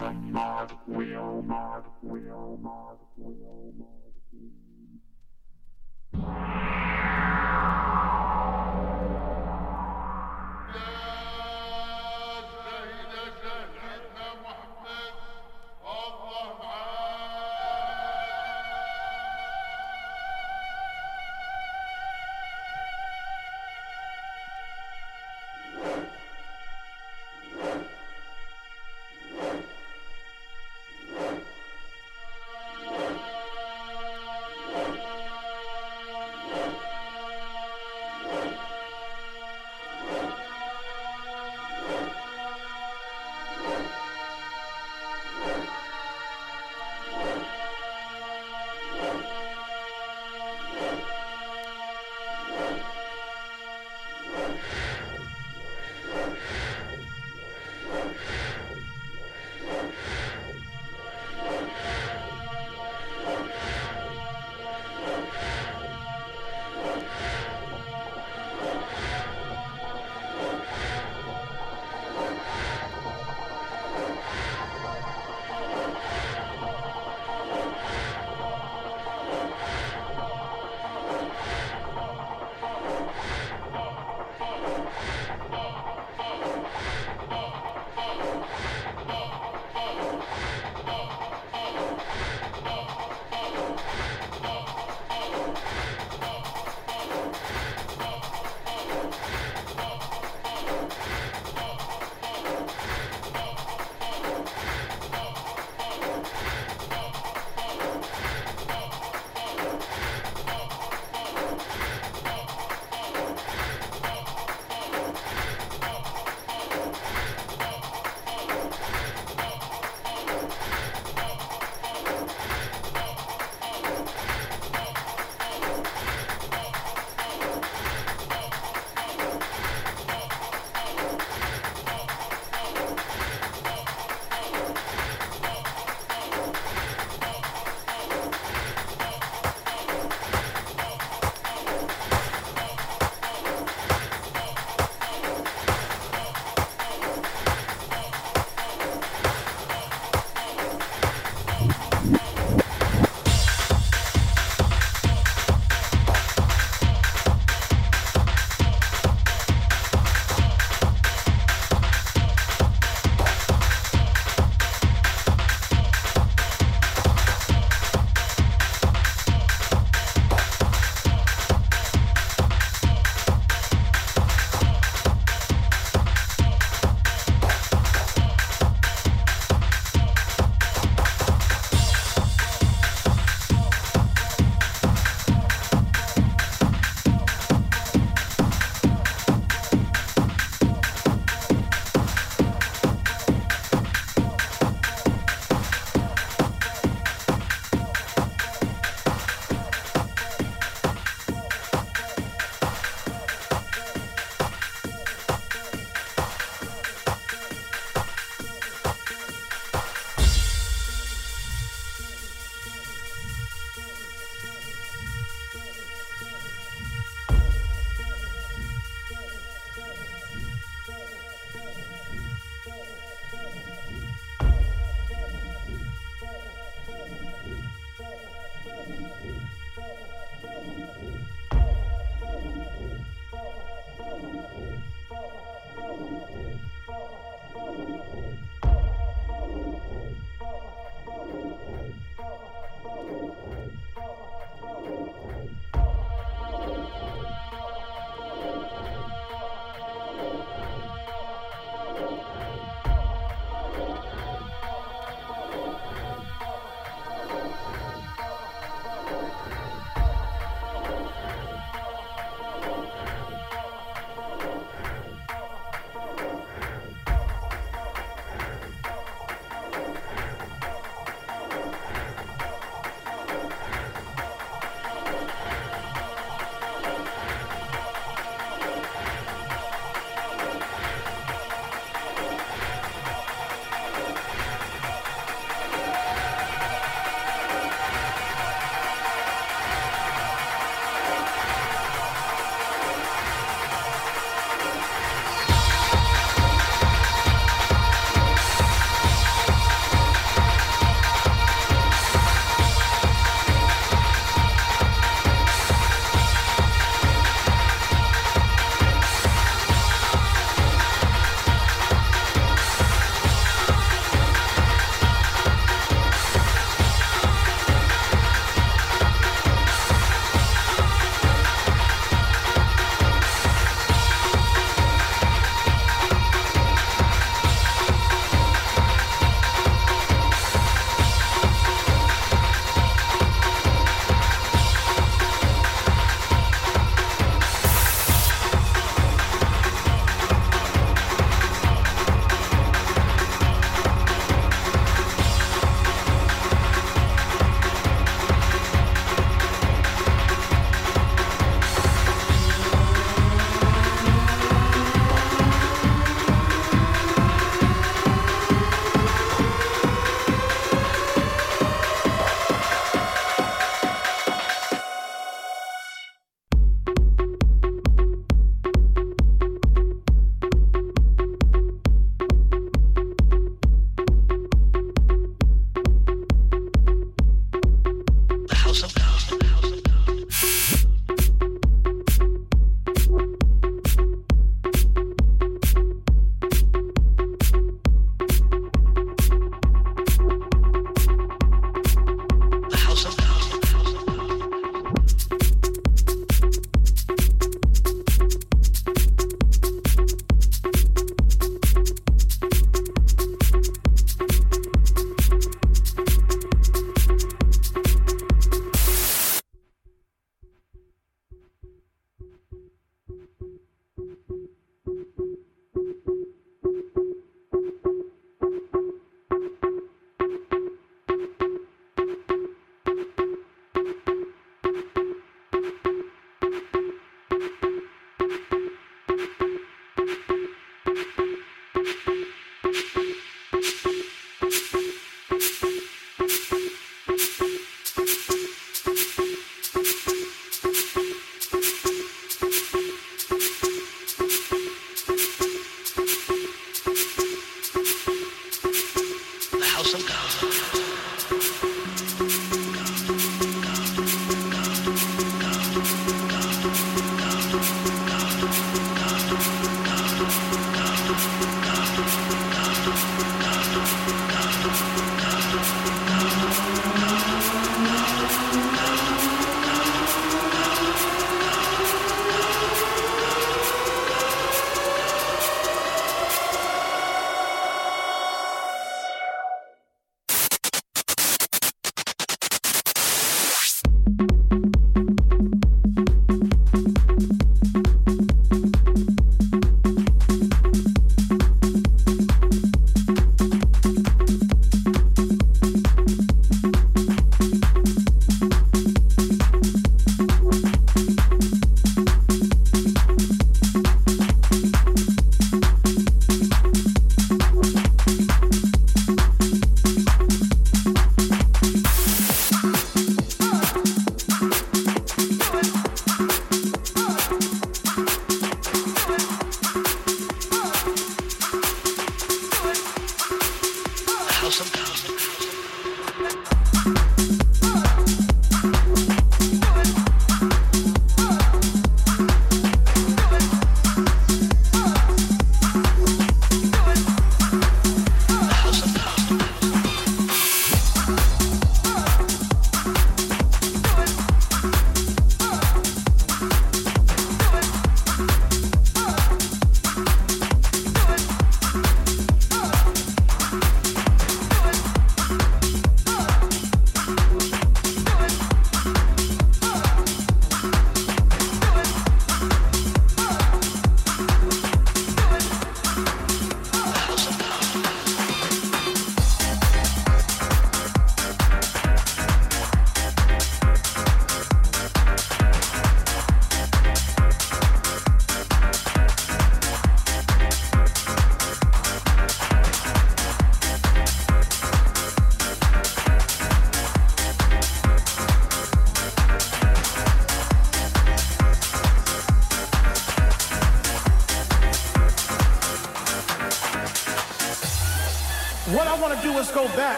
Backyard Wheel Mod Wheel Mod Wheel Mod.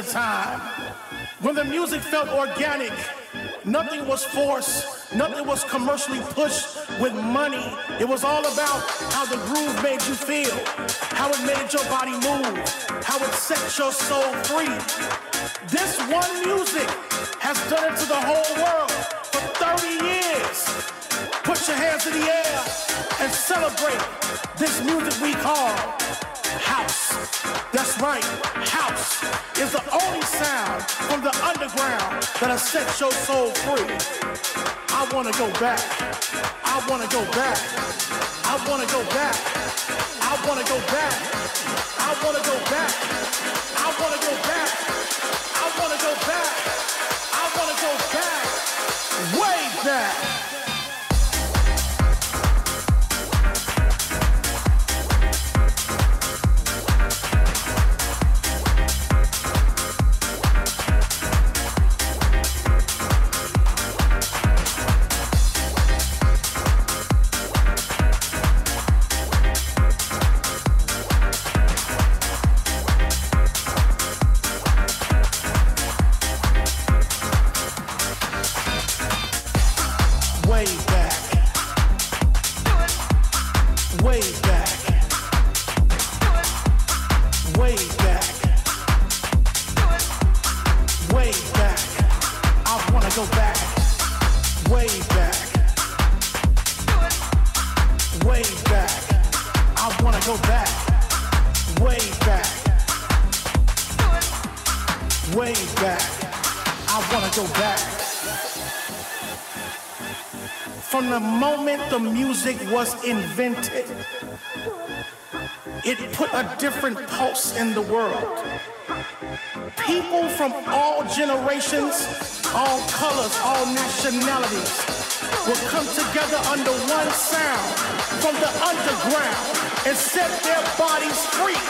Into time. When the music felt organic, nothing was forced, nothing was commercially pushed with money. It was all about how the groove made you feel, how it made your body move, how it set your soul free. This one music has done it to the whole world for 30 years. Put your hands in the air and celebrate this music we call house. That's right, house underground that'll set your soul free. I wanna go back. I wanna go back. I wanna go back. I wanna go back. I wanna go back. I wanna go back. I wanna go back. I wanna go back. Way back. Music was invented, it put a different pulse in the world. People from all generations, all colors, all nationalities will come together under one sound from the underground and set their bodies free.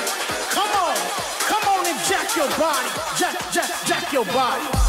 Come on, come on and jack your body, jack, jack, jack your body.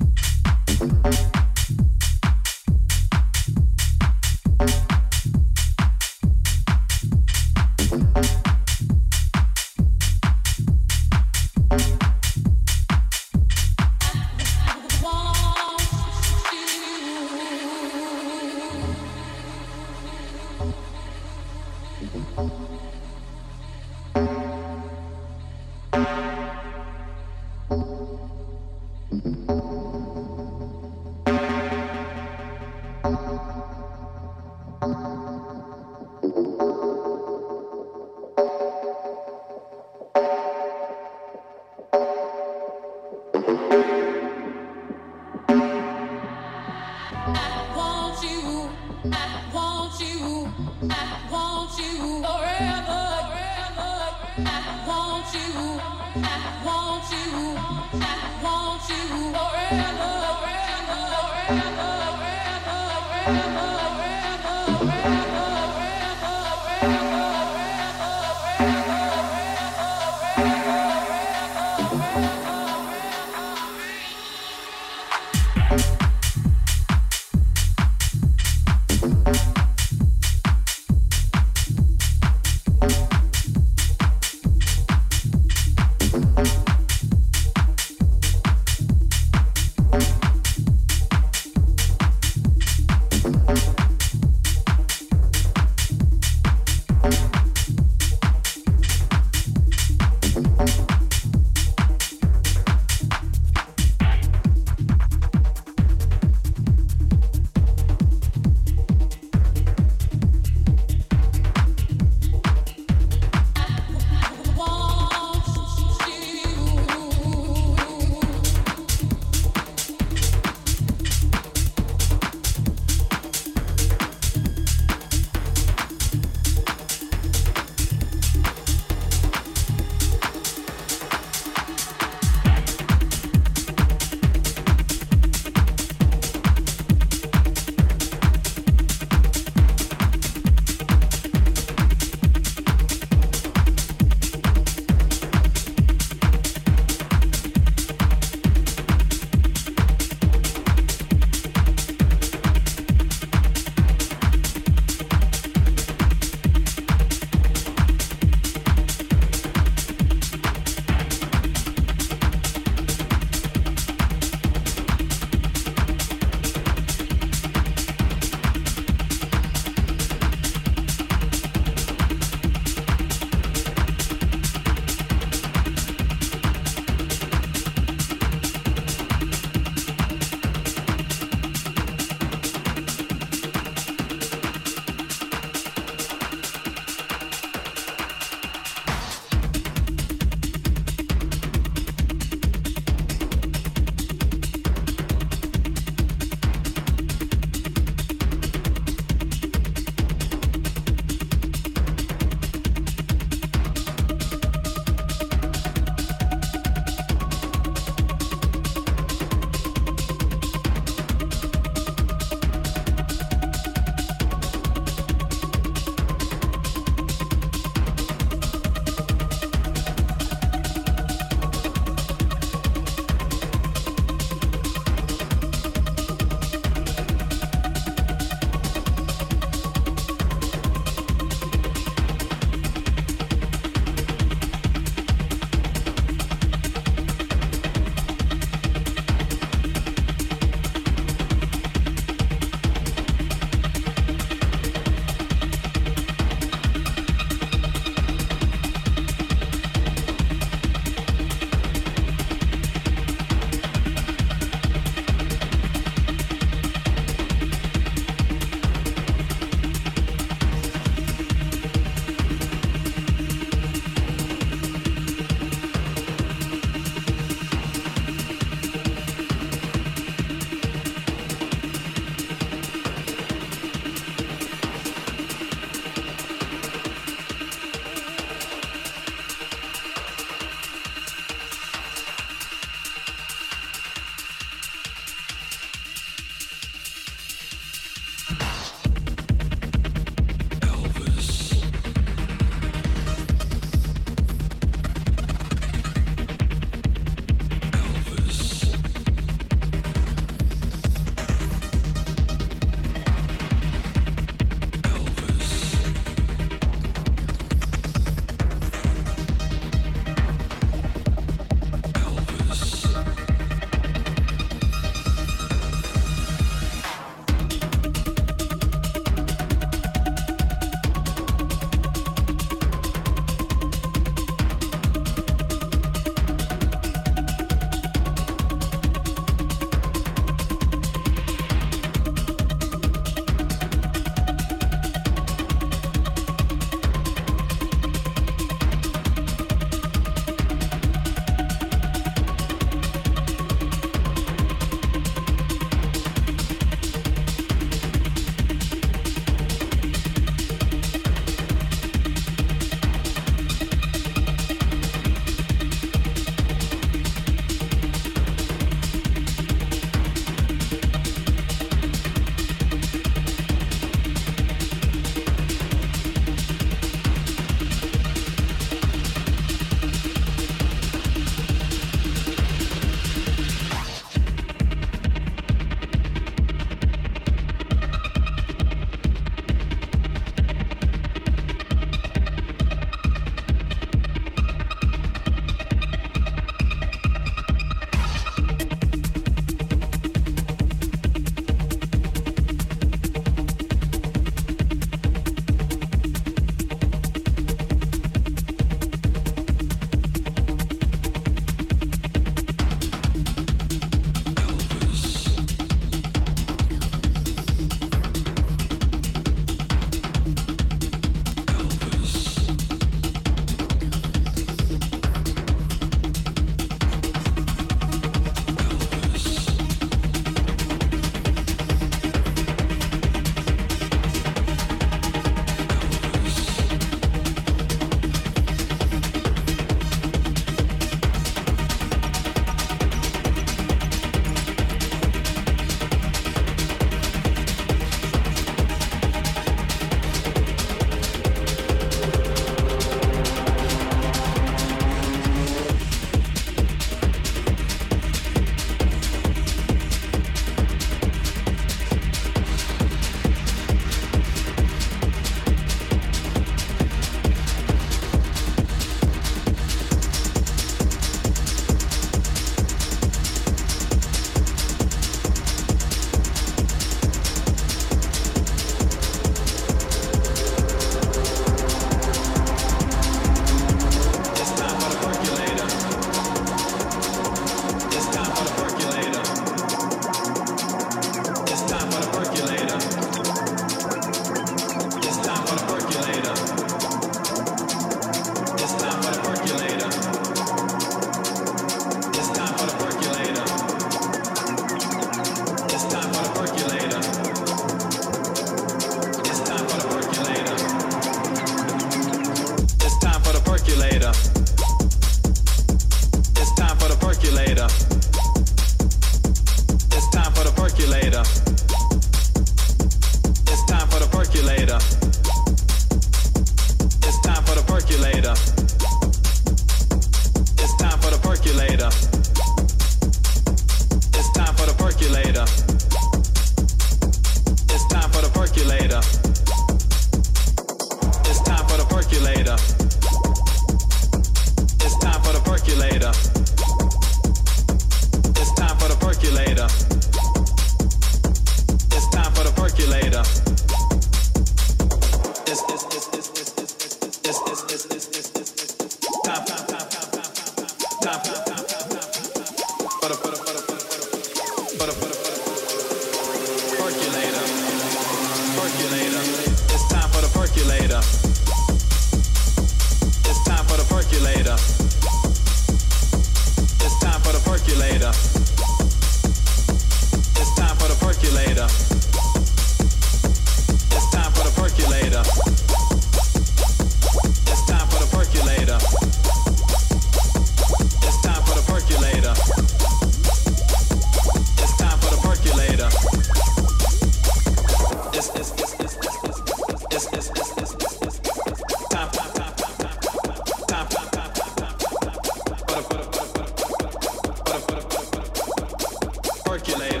percolator.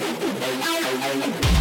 I'm